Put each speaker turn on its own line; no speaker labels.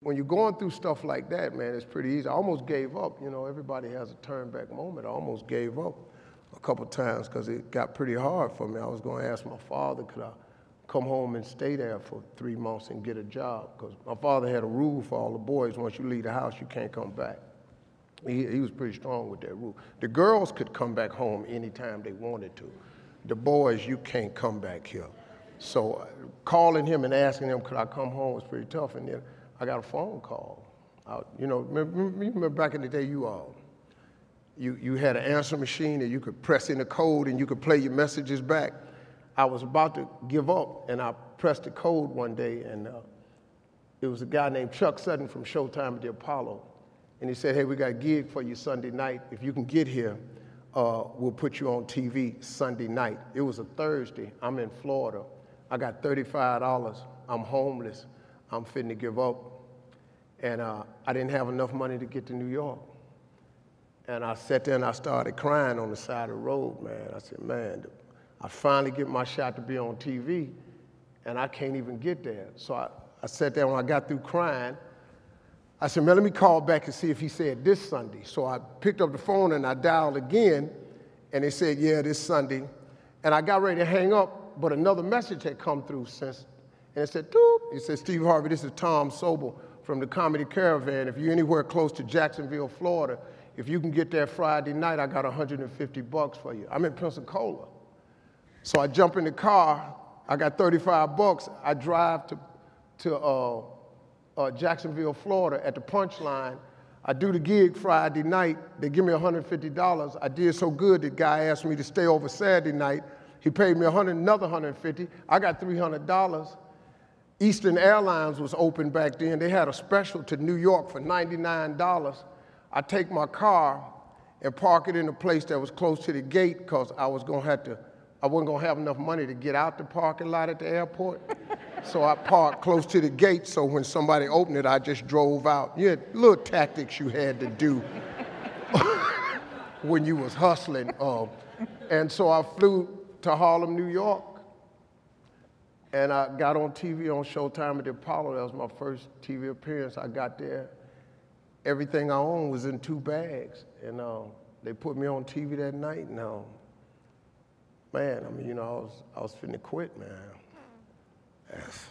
when you're going through stuff like that, man, it's pretty easy. I almost gave up. You know, everybody has a turn back moment. I almost gave up a couple times because it got pretty hard for me. I was going to ask my father, could I come home and stay there for three months and get a job? Because my father had a rule for all the boys once you leave the house, you can't come back. He, he was pretty strong with that rule. The girls could come back home anytime they wanted to. The boys, you can't come back here. So calling him and asking him, could I come home was pretty tough. And then I got a phone call. I, you know, remember, remember back in the day, you all, you, you had an answer machine and you could press in a code and you could play your messages back. I was about to give up and I pressed the code one day and uh, it was a guy named Chuck Sutton from Showtime at the Apollo. And he said, hey, we got a gig for you Sunday night. If you can get here, uh, we'll put you on TV Sunday night. It was a Thursday. I'm in Florida. I got $35. I'm homeless. I'm fitting to give up. And uh, I didn't have enough money to get to New York. And I sat there and I started crying on the side of the road, man. I said, man, I finally get my shot to be on TV, and I can't even get there. So I, I sat there when I got through crying. I said, man, let me call back and see if he said this Sunday. So I picked up the phone and I dialed again, and they said, yeah, this Sunday. And I got ready to hang up, but another message had come through since, and it said, Doop. It said, Steve Harvey, this is Tom Sobel from the Comedy Caravan. If you're anywhere close to Jacksonville, Florida, if you can get there Friday night, I got 150 bucks for you. I'm in Pensacola. So I jump in the car, I got 35 bucks. I drive to, to uh, uh, Jacksonville, Florida at the punchline. I do the gig Friday night. They give me $150. I did so good, the guy asked me to stay over Saturday night. He paid me 100, another 150. I got $300. Eastern Airlines was open back then. They had a special to New York for $99. I take my car and park it in a place that was close to the gate because I was going to have to, I wasn't going to have enough money to get out the parking lot at the airport. so I parked close to the gate so when somebody opened it, I just drove out. You had little tactics you had to do when you was hustling. Um, and so I flew to Harlem, New York and I got on TV on Showtime at the Apollo. That was my first TV appearance. I got there. Everything I owned was in two bags. And uh, they put me on TV that night. And uh, man, I mean, you know, I was, I was finna quit, man. Yes.